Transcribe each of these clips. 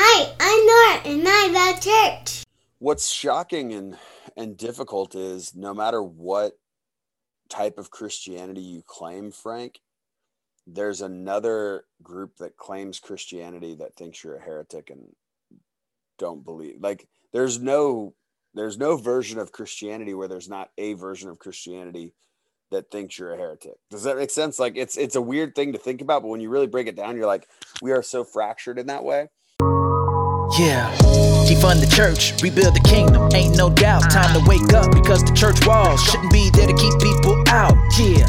Hi, I'm Nora, and I love church. What's shocking and and difficult is no matter what type of Christianity you claim, Frank, there's another group that claims Christianity that thinks you're a heretic and don't believe. Like there's no there's no version of Christianity where there's not a version of Christianity that thinks you're a heretic. Does that make sense? Like it's it's a weird thing to think about, but when you really break it down, you're like, we are so fractured in that way. Yeah. Defund the church, rebuild the kingdom, ain't no doubt. Time to wake up because the church walls shouldn't be there to keep people out. Yeah.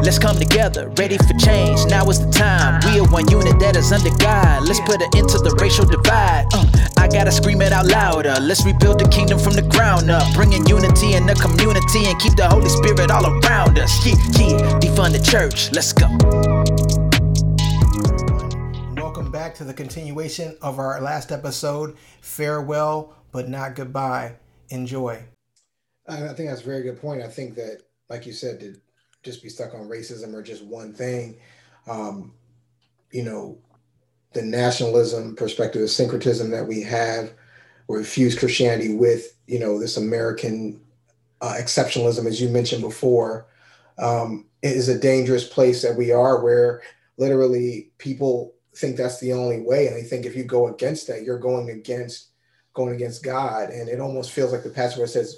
Let's come together, ready for change. Now is the time. We are one unit that is under God. Let's put an end to the racial divide. Uh, I gotta scream it out louder. Let's rebuild the kingdom from the ground up. Bringing unity in the community and keep the Holy Spirit all around us. Yeah, yeah. Defund the church. Let's go back to the continuation of our last episode. Farewell, but not goodbye. Enjoy. I think that's a very good point. I think that, like you said, to just be stuck on racism or just one thing, um, you know, the nationalism perspective, the syncretism that we have, or fuse Christianity with, you know, this American uh, exceptionalism, as you mentioned before, um, is a dangerous place that we are, where literally people think that's the only way. And I think if you go against that, you're going against going against God. And it almost feels like the passage where says,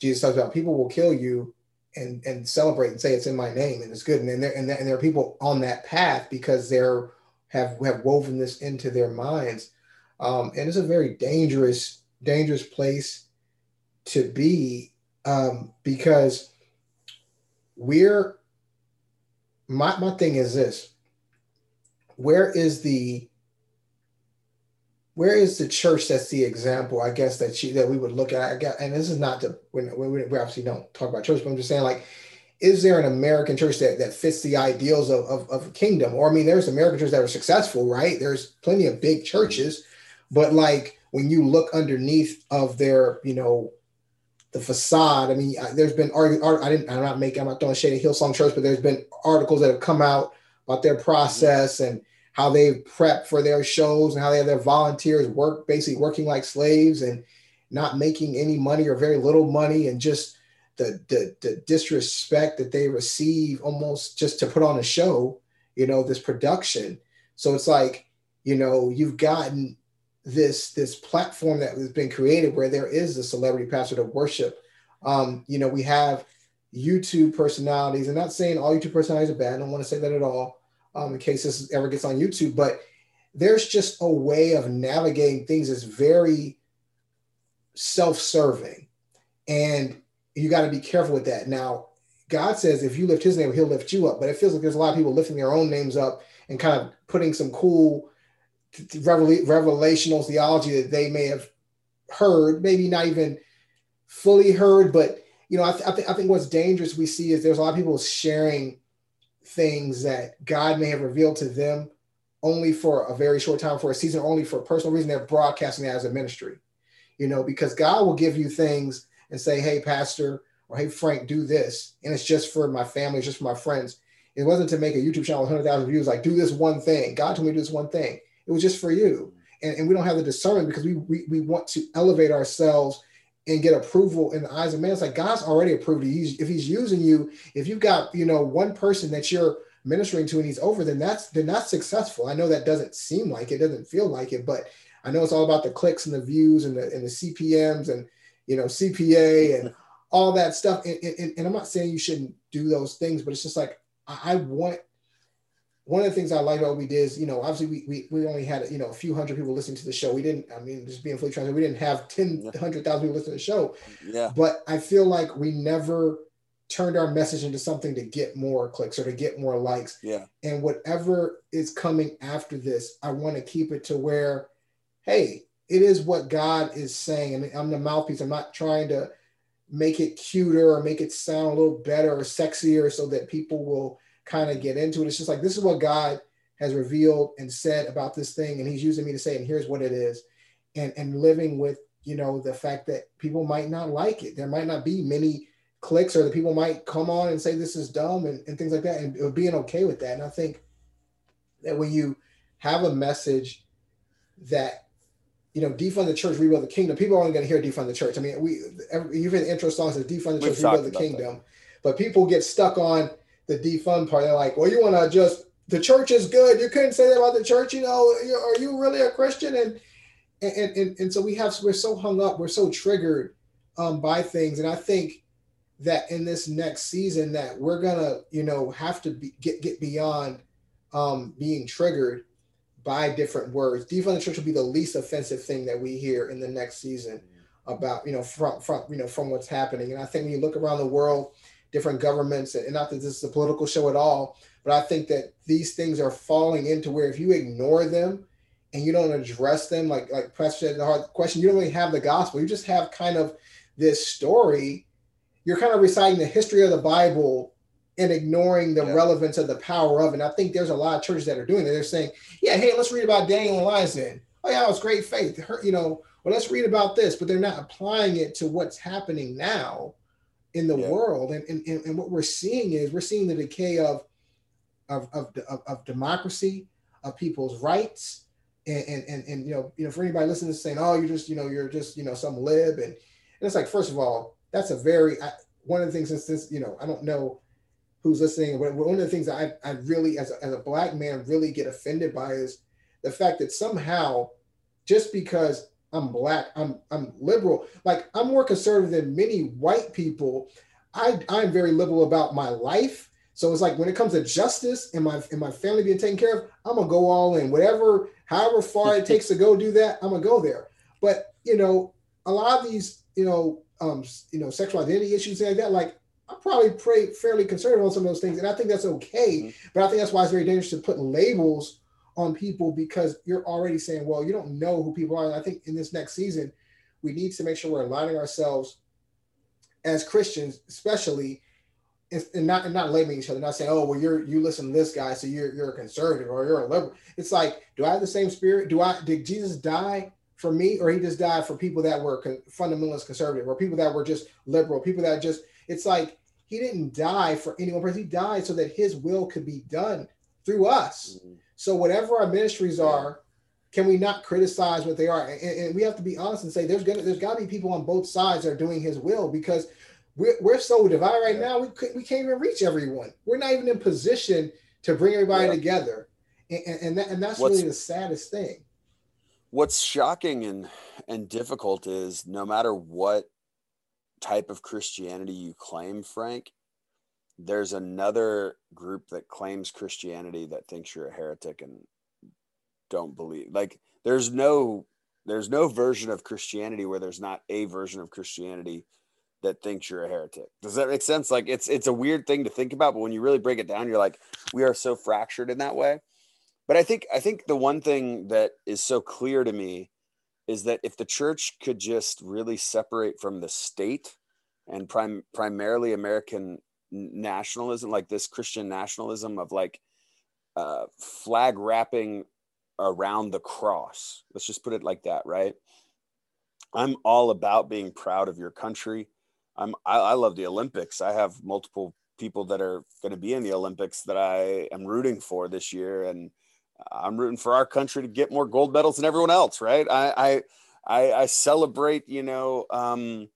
Jesus talks about people will kill you and and celebrate and say it's in my name and it's good. And there and, there, and there are people on that path because they're have have woven this into their minds. Um, and it's a very dangerous, dangerous place to be um, because we're my my thing is this where is the where is the church that's the example i guess that she that we would look at? I guess, and this is not to we, we, we obviously don't talk about church but i'm just saying like is there an american church that, that fits the ideals of, of, of kingdom? Or i mean there's american churches that are successful right? There's plenty of big churches but like when you look underneath of their you know the facade i mean there's been art, art i didn't i'm not making i'm not throwing shade at hillsong church but there's been articles that have come out about their process and how they prep for their shows and how they have their volunteers work basically working like slaves and not making any money or very little money and just the, the, the disrespect that they receive almost just to put on a show you know this production. So it's like you know you've gotten this this platform that has been created where there is a celebrity pastor of worship. Um you know we have youtube personalities. And not saying all youtube personalities are bad. I don't want to say that at all um, in case this ever gets on YouTube. But there's just a way of navigating things that's very self-serving, and you got to be careful with that. Now, God says if you lift His name, He'll lift you up. But it feels like there's a lot of people lifting their own names up and kind of putting some cool revelational theology that they may have heard, maybe not even fully heard, but you know, I, th- I, th- I think what's dangerous we see is there's a lot of people sharing things that God may have revealed to them only for a very short time, for a season, only for a personal reason. They're broadcasting that as a ministry, you know, because God will give you things and say, hey, Pastor, or hey, Frank, do this. And it's just for my family, it's just for my friends. It wasn't to make a YouTube channel with 100,000 views, like do this one thing. God told me to do this one thing. It was just for you. And, and we don't have the discernment because we, we, we want to elevate ourselves and get approval in the eyes of man. It's like God's already approved you. If he's using you, if you've got, you know, one person that you're ministering to and he's over, then that's then that's successful. I know that doesn't seem like it, doesn't feel like it, but I know it's all about the clicks and the views and the and the CPMs and you know CPA and all that stuff. And, and, and I'm not saying you shouldn't do those things, but it's just like I want one of the things I like about what we did is, you know, obviously we, we, we only had, you know, a few hundred people listening to the show. We didn't, I mean, just being fully transparent, we didn't have 10, 100,000 people listening to the show. Yeah. But I feel like we never turned our message into something to get more clicks or to get more likes. Yeah. And whatever is coming after this, I want to keep it to where, hey, it is what God is saying. And I'm the mouthpiece. I'm not trying to make it cuter or make it sound a little better or sexier so that people will kind of get into it. It's just like this is what God has revealed and said about this thing, and He's using me to say, and here's what it is, and and living with you know the fact that people might not like it. There might not be many clicks, or the people might come on and say this is dumb and, and things like that, and being okay with that. And I think that when you have a message that you know, defund the church, rebuild the kingdom. People are only going to hear defund the church. I mean, we every, even the intro song says defund the church, rebuild the kingdom, that. but people get stuck on the defund part. They're like, well, you want to just the church is good. You couldn't say that about the church. You know, are you really a Christian? And and and, and so we have we're so hung up, we're so triggered um, by things, and I think that in this next season that we're gonna you know have to be, get get beyond um, being triggered by different words. Defund the church will be the least offensive thing that we hear in the next season about you know from from you know from what's happening. And I think when you look around the world, different governments, and not that this is a political show at all, but I think that these things are falling into where if you ignore them and you don't address them, like like Pastor said, the hard question, you don't really have the gospel. You just have kind of this story. You're kind of reciting the history of the Bible and ignoring the yeah. relevance of the power of. And I think there's a lot of churches that are doing it. They're saying, yeah, hey, let's read about Daniel and then. Oh, yeah, it was great faith. Her, you know, well, let's read about this, but they're not applying it to what's happening now in the yeah. world. And, and, and what we're seeing is we're seeing the decay of, of, of, of, of democracy, of people's rights. And, and, and, and, you know, you know, for anybody listening to saying, oh, you're just, you know, you're just, you know, some lib. And, and it's like, first of all, that's a very, I, one of the things since this, you know, I don't know who's listening, but one of the things I, I really, as a, as a black man, really get offended by is the fact that somehow, just because I'm black, I'm I'm liberal, like I'm more conservative than many white people. I I'm very liberal about my life. So it's like when it comes to justice and my and my family being taken care of, I'm gonna go all in. Whatever, however far it takes to go do that, I'm gonna go there. But you know, a lot of these, you know, um, you know, sexual identity issues like that, like I'm probably pray fairly conservative on some of those things, and I think that's okay. Mm-hmm. But I think that's why it's very dangerous to put labels on people because you're already saying, well, you don't know who people are. And I think in this next season, we need to make sure we're aligning ourselves as Christians, especially, and not and not labeling each other, not saying, oh, well, you're you listen to this guy, so you're you're a conservative or you're a liberal. It's like, do I have the same spirit? Do I did Jesus die for me, or he just died for people that were con- fundamentalist conservative, or people that were just liberal, people that just it's like he didn't die for anyone person. He died so that his will could be done through us. Mm-hmm. So whatever our ministries are, can we not criticize what they are? And, and, we have to be honest and say there's gonna there's got to be people on both sides that are doing his will because we're, we're so divided right now. We we can't even reach everyone. We're not even in position to bring everybody yeah. together, and and, that, and that's what's, really the saddest thing. What's shocking and and difficult is no matter what type of Christianity you claim, Frank, there's another group that claims Christianity that thinks you're a heretic and don't believe. Like there's no there's no version of Christianity where there's not a version of Christianity that thinks you're a heretic. Does that make sense? Like it's it's a weird thing to think about, but when you really break it down, you're like, we are so fractured in that way. But I think I think the one thing that is so clear to me is that if the church could just really separate from the state and prim- primarily American nationalism, like this Christian nationalism of like uh, flag wrapping around the cross. Let's just put it like that, right? I'm all about being proud of your country. I'm I, I love the Olympics. I have multiple people that are going to be in the Olympics that I am rooting for this year, and I'm rooting for our country to get more gold medals than everyone else, right? I I I, celebrate, you know, um,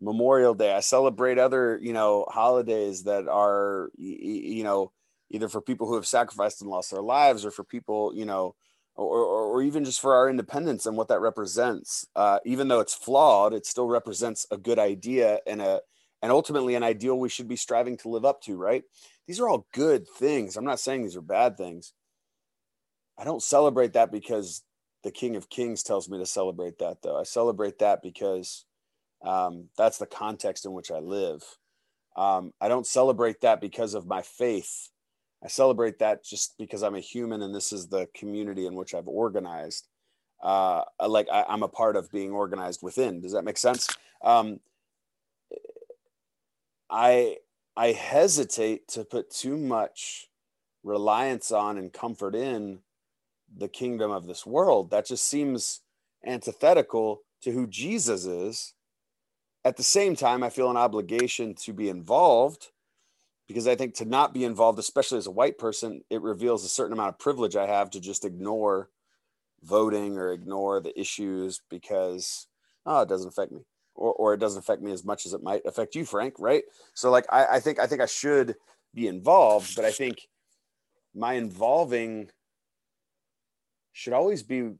Memorial Day. I celebrate other, you know, holidays that are, you know, either for people who have sacrificed and lost their lives, or for people, you know, or, or, or even just for our independence and what that represents. Uh, even though it's flawed, it still represents a good idea and a and ultimately an ideal we should be striving to live up to. Right? These are all good things. I'm not saying these are bad things. I don't celebrate that because the King of Kings tells me to celebrate that, though. I celebrate that because um, that's the context in which I live. Um, I don't celebrate that because of my faith. I celebrate that just because I'm a human and this is the community in which I've organized. Uh, like I, am a part of being organized within. Does that make sense? Um, I I hesitate to put too much reliance on and comfort in the kingdom of this world. That just seems antithetical to who Jesus is. At the same time, I feel an obligation to be involved because I think to not be involved, especially as a white person, it reveals a certain amount of privilege I have to just ignore voting or ignore the issues because oh it doesn't affect me or, or it doesn't affect me as much as it might affect you frank right? So like I, I think i think i should be involved but i think my involving should always be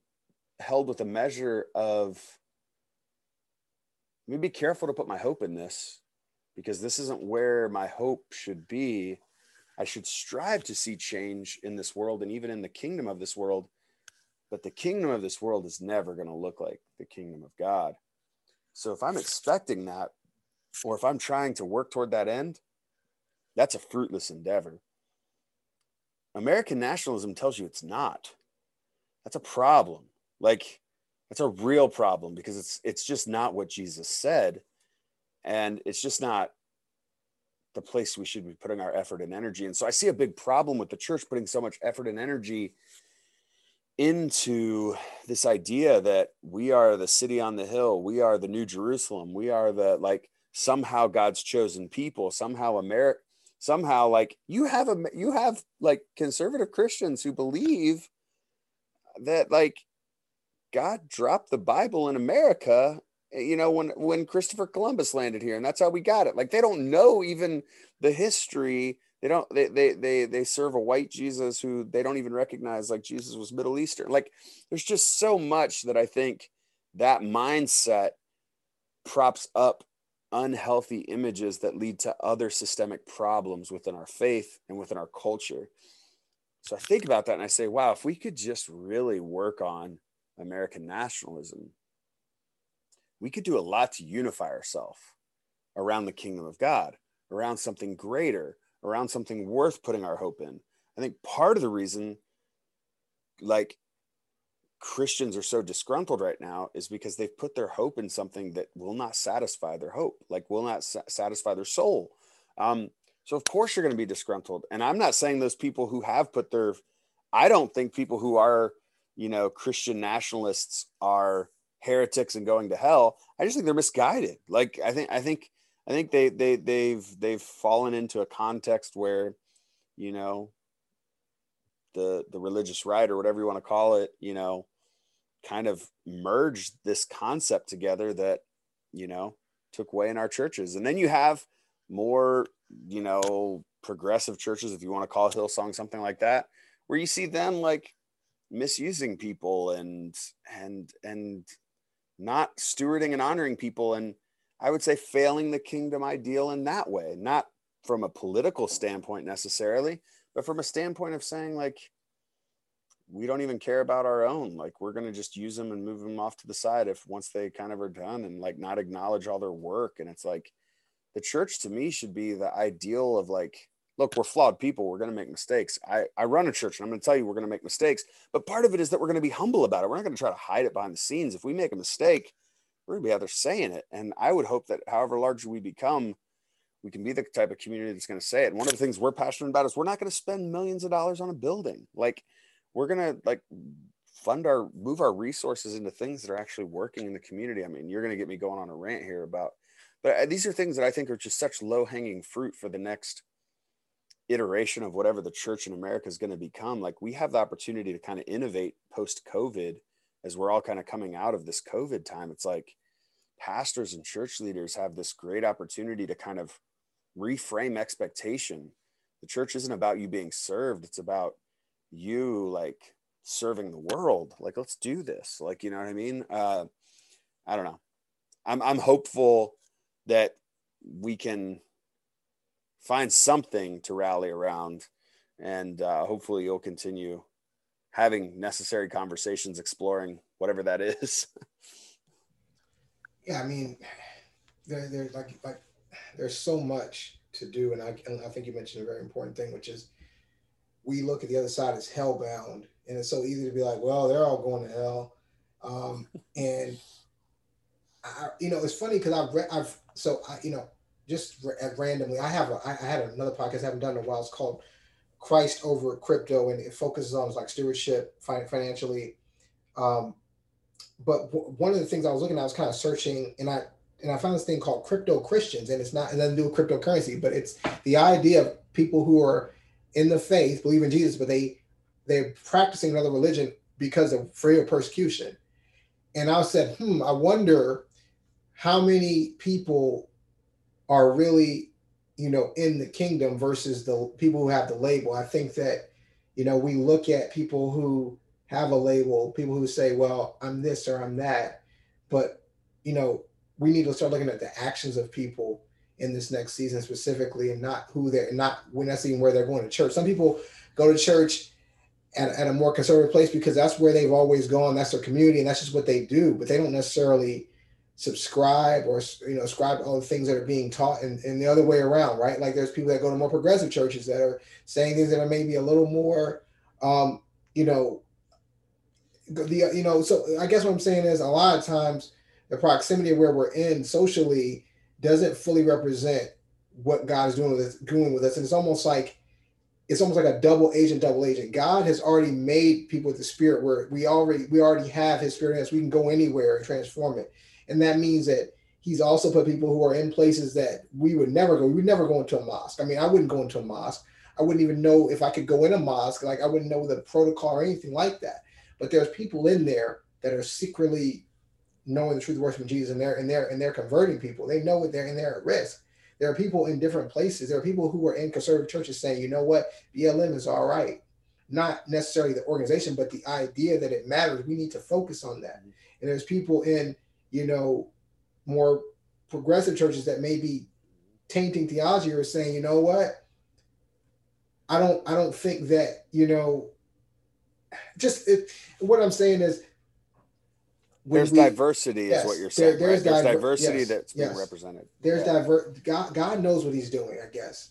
held with a measure of let me be careful to put my hope in this because this isn't where my hope should be I should strive to see change in this world and even in the kingdom of this world. But the kingdom of this world is never going to look like the kingdom of God. So if I'm expecting that, or if I'm trying to work toward that end, that's a fruitless endeavor. American nationalism tells you it's not. That's a problem. Like that's a real problem because it's it's just not what Jesus said and it's just not the place we should be putting our effort and energy. And so I see a big problem with the church putting so much effort and energy into this idea that we are the city on the hill, we are the new Jerusalem, we are the like somehow God's chosen people, somehow America, somehow like you have a you have like conservative Christians who believe that like God dropped the Bible in America Eh, you know when when christopher columbus landed here and that's how we got it. Like they don't know even the history. They don't they they they, they serve a white jesus who they don't even recognize like jesus was middle eastern. Like there's just so much that i think that mindset props up unhealthy images that lead to other systemic problems within our faith and within our culture. So i think about that and i say wow if we could just really work on american nationalism we could do a lot to unify ourselves around the kingdom of God, around something greater, around something worth putting our hope in. I think part of the reason, like, Christians are so disgruntled right now is because they've put their hope in something that will not satisfy their hope, like, will not sa- satisfy their soul. Um, so, of course, you're going to be disgruntled. And I'm not saying those people who have put their, I don't think people who are, you know, Christian nationalists are heretics and going to hell. I just think they're misguided. Like I think I think I think they they they've they've fallen into a context where, you know, the the religious right or whatever you want to call it, you know, kind of merged this concept together that, you know, took way in our churches. And then you have more, you know, progressive churches, if you want to call Hillsong something like that, where you see them like misusing people and and and not stewarding and honoring people and i would say failing the kingdom ideal in that way not from a political standpoint necessarily but from a standpoint of saying like we don't even care about our own. Like we're going to just use them and move them off to the side if once they kind of are done and like not acknowledge all their work. And it's like the church to me should be the ideal of like look, we're flawed people. We're going to make mistakes. I, I run a church and I'm going to tell you we're going to make mistakes. But part of it is that we're going to be humble about it. We're not going to try to hide it behind the scenes. If we make a mistake, we're going to be out there saying it. And I would hope that however large we become, we can be the type of community that's going to say it. And one of the things we're passionate about is we're not going to spend millions of dollars on a building. Like we're going to like fund our move our resources into things that are actually working in the community. I mean, you're going to get me going on a rant here about, but uh, these are things that I think are just such low hanging fruit for the next iteration of whatever the church in America is going to become, like we have the opportunity to kind of innovate post COVID as we're all kind of coming out of this COVID time. It's like pastors and church leaders have this great opportunity to kind of reframe expectation. The church isn't about you being served, it's about you like serving the world. Like, let's do this. Like, you know what I mean? Uh, I don't know. I'm, I'm hopeful that we can find something to rally around and uh, hopefully you'll continue having necessary conversations exploring whatever that is. Yeah i mean there, there's like like there's so much to do and I, and I think you mentioned a very important thing which is we look at the other side as hellbound and it's so easy to be like well they're all going to hell. Um, and I, you know it's funny because I've read I've so I you know just randomly, I have a, I had another podcast I haven't done in a while. It's called Christ over Crypto, and it focuses on like stewardship financially. Um, but w- one of the things I was looking at, I was kind of searching, and I and I found this thing called crypto Christians, and it's not it doesn't do cryptocurrency, but it's the idea of people who are in the faith, believe in Jesus, but they they're practicing another religion because of fear of persecution. And I said, hmm, I wonder how many people are really, you know, in the kingdom versus the people who have the label. I think that, you know, we look at people who have a label, people who say, well, I'm this or I'm that. But, you know, we need to start looking at the actions of people in this next season specifically and not who they're not when that's even where they're going to church. Some people go to church at, at a more conservative place because that's where they've always gone. That's their community and that's just what they do, but they don't necessarily subscribe or you know ascribe to all the things that are being taught and, and the other way around right? Like there's people that go to more progressive churches that are saying things that are maybe a little more um you know the you know so i guess what i'm saying is a lot of times the proximity of where we're in socially doesn't fully represent what god is doing with us doing with us. And it's almost like it's almost like a double agent double agent. God has already made people with the spirit where we already we already have his spirit in us. We can go anywhere and transform it and that means that he's also put people who are in places that we would never go we would never go into a mosque i mean i wouldn't go into a mosque i wouldn't even know if i could go in a mosque like i wouldn't know the protocol or anything like that but there's people in there that are secretly knowing the truth of worshiping Jesus and they're and they're and they're converting people. They know what they're and they're at risk. There are people in different places. There are people who are in conservative churches saying, you know what, BLM is all right. Not necessarily the organization, but the idea that it matters. We need to focus on that. And there's people in, you know, more progressive churches that may be tainting theology or saying, you know what, I don't I don't think that, you know, just it, what I'm saying is there's we, diversity yes, is what you're saying there, there's, right? there's diversity yes, that's being yes. represented there's yeah. diver god, god knows what he's doing i guess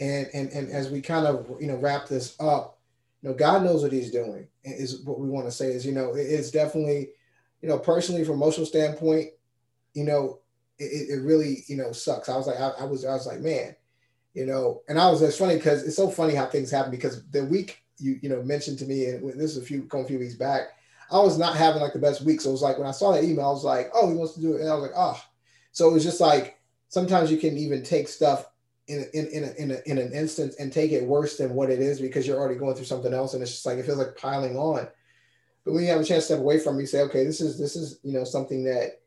and and and as we kind of you know wrap this up you know god knows what he's doing is what we want to say is you know it's definitely you know personally from emotional standpoint you know it, it really you know sucks i was like I, I was i was like man you know and i was it's funny because it's so funny how things happen because the week you you know mentioned to me and this is a few a few weeks back I was not having like the best week. So it was like when I saw that email, I was like, oh, he wants to do it. And I was like, oh. So it was just like sometimes you can even take stuff in in in, a, in, a, in an instance and take it worse than what it is because you're already going through something else and it's just like it feels like piling on. But when you have a chance to step away from, it, you say, okay, this is this is you know something that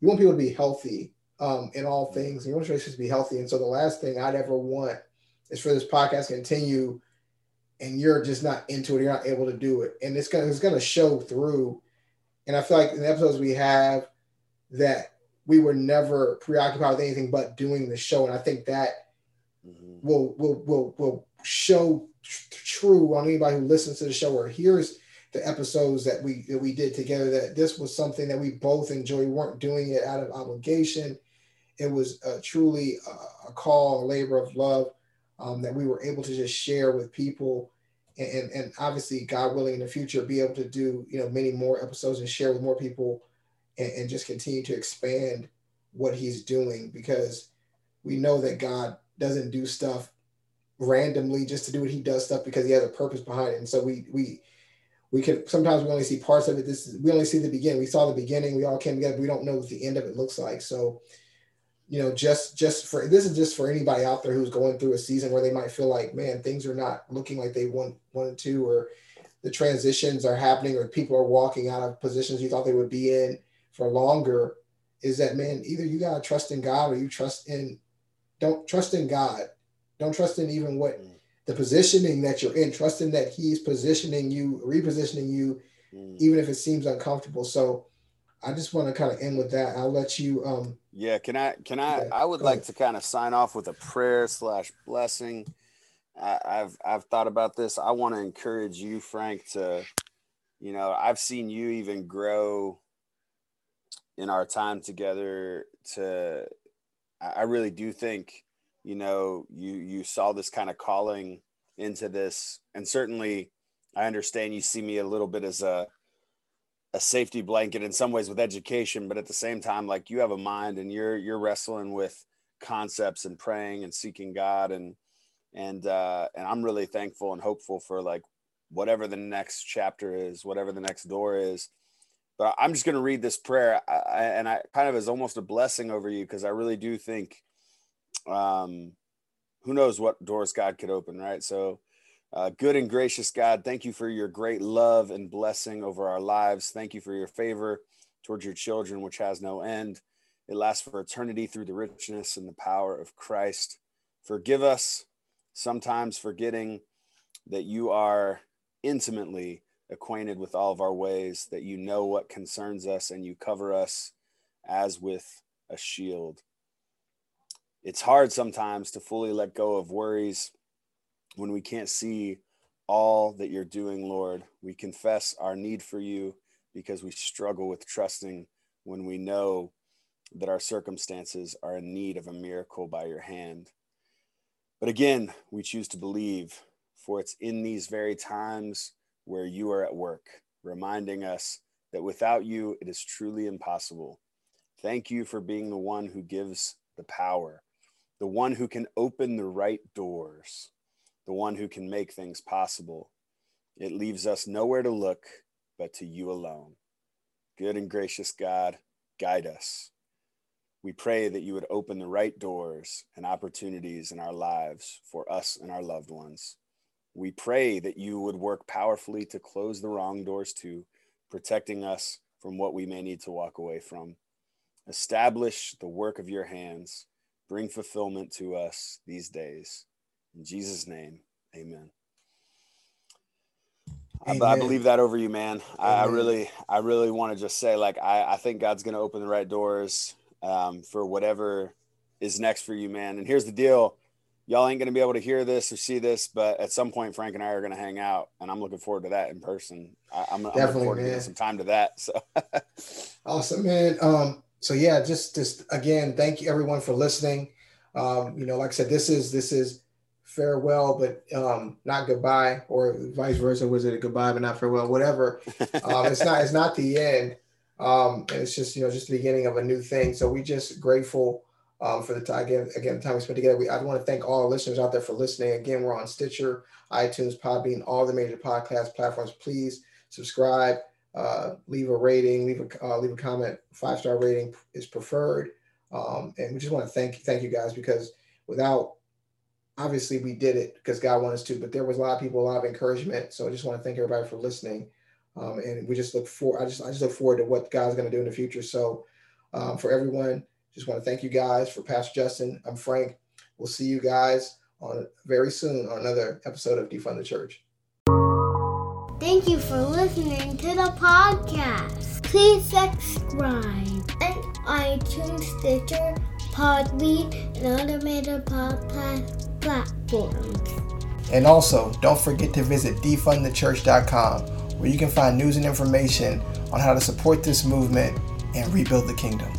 you want people to be healthy um, in all things. and You want relationships to be healthy. And so the last thing I'd ever want is for this podcast to continue and you're just not into it, you're not able to do it. And it's gonna it's gonna show through. And I feel like in the episodes we have that we were never preoccupied with anything but doing the show. And I think that mm-hmm. will will will will show tr- true on anybody who listens to the show or hears the episodes that we that we did together that this was something that we both enjoy. We weren't doing it out of obligation. It was uh, truly a, a call, a labor of love um, that we were able to just share with people and, and obviously God willing in the future be able to do you know many more episodes and share with more people and, and just continue to expand what he's doing because we know that God doesn't do stuff randomly just to do what He does stuff because he has a purpose behind it. And so we we we can sometimes we only see parts of it. This is, we only see the beginning. We saw the beginning. We all came together. We don't know what the end of it looks like. So you know, just just for this is just for anybody out there who's going through a season where they might feel like, man, things are not looking like they want wanted to, or the transitions are happening, or people are walking out of positions you thought they would be in for longer. Is that man? Either you gotta trust in God, or you trust in don't trust in God. Don't trust in even what mm. The positioning that you're in. trusting that He's positioning you, repositioning you, mm. even if it seems uncomfortable. So I just want to kind of end with that. I'll let you. Um, yeah, can I? Can I? I would like to kind of sign off with a prayer slash blessing. I, I've I've thought about this. I want to encourage you, Frank, to, you know, I've seen you even grow in our time together. To, I really do think, you know, you you saw this kind of calling into this, and certainly, I understand you see me a little bit as a a safety blanket in some ways with education but at the same time like you have a mind and you're you're wrestling with concepts and praying and seeking god. And and uh and i'm really thankful and hopeful for like whatever the next chapter is whatever the next door is. But i'm just going to read this prayer I, and i kind of is almost a blessing over you because i really do think um who knows what doors god could open right so Uh, good and gracious God, thank you for your great love and blessing over our lives. Thank you for your favor towards your children, which has no end. It lasts for eternity through the richness and the power of Christ. Forgive us, sometimes forgetting that you are intimately acquainted with all of our ways, that you know what concerns us, and you cover us as with a shield. It's hard sometimes to fully let go of worries when we can't see all that you're doing, Lord. We confess our need for you because we struggle with trusting when we know that our circumstances are in need of a miracle by your hand. But again, we choose to believe, for it's in these very times where you are at work, reminding us that without you, it is truly impossible. Thank you for being the one who gives the power, the one who can open the right doors the one who can make things possible. It leaves us nowhere to look but to you alone. Good and gracious God, guide us. We pray that you would open the right doors and opportunities in our lives for us and our loved ones. We pray that you would work powerfully to close the wrong doors too, protecting us from what we may need to walk away from. Establish the work of your hands. Bring fulfillment to us these days. In Jesus' name, amen. amen. I, I, believe that over you, man. I, I, really, I really want to just say, like, I, I think God's going to open the right doors um, for whatever is next for you, man. And here's the deal y'all ain't going to be able to hear this or see this, but at some point, Frank and I are going to hang out, and I'm looking forward to that in person. I, am definitely looking forward man. to getting some time to that. So awesome, man. Um, so yeah, just just again, thank you everyone for listening. Um, you know, like I said, this is this is farewell, but um, not goodbye, or vice versa. Was it a goodbye but not farewell? Whatever. Um, it's not. It's not the end. Um, it's just you know just the beginning of a new thing. So we just grateful um, for the time again. Again, the time we spent together. We, I want to thank all our listeners out there for listening. Again, we're on Stitcher, iTunes, Podbean, all the major podcast platforms. Please subscribe, uh, leave a rating, leave a uh, leave a comment. Five star rating is preferred. Um, and we just want to thank thank you guys because without obviously we did it because God wanted us to, but there was a lot of people, a lot of encouragement. So I just want to thank everybody for listening. Um, and we just look for, I just, I just look forward to what God's going to do in the future. So um, for everyone, just want to thank you guys for Pastor Justin. I'm Frank. We'll see you guys on very soon on another episode of Defund the Church. Thank you for listening to the podcast. Please subscribe and iTunes, Stitcher, Podbean, and other major podcast platforms. And also, don't forget to visit defundthechurch.com where you can find news and information on how to support this movement and rebuild the kingdom.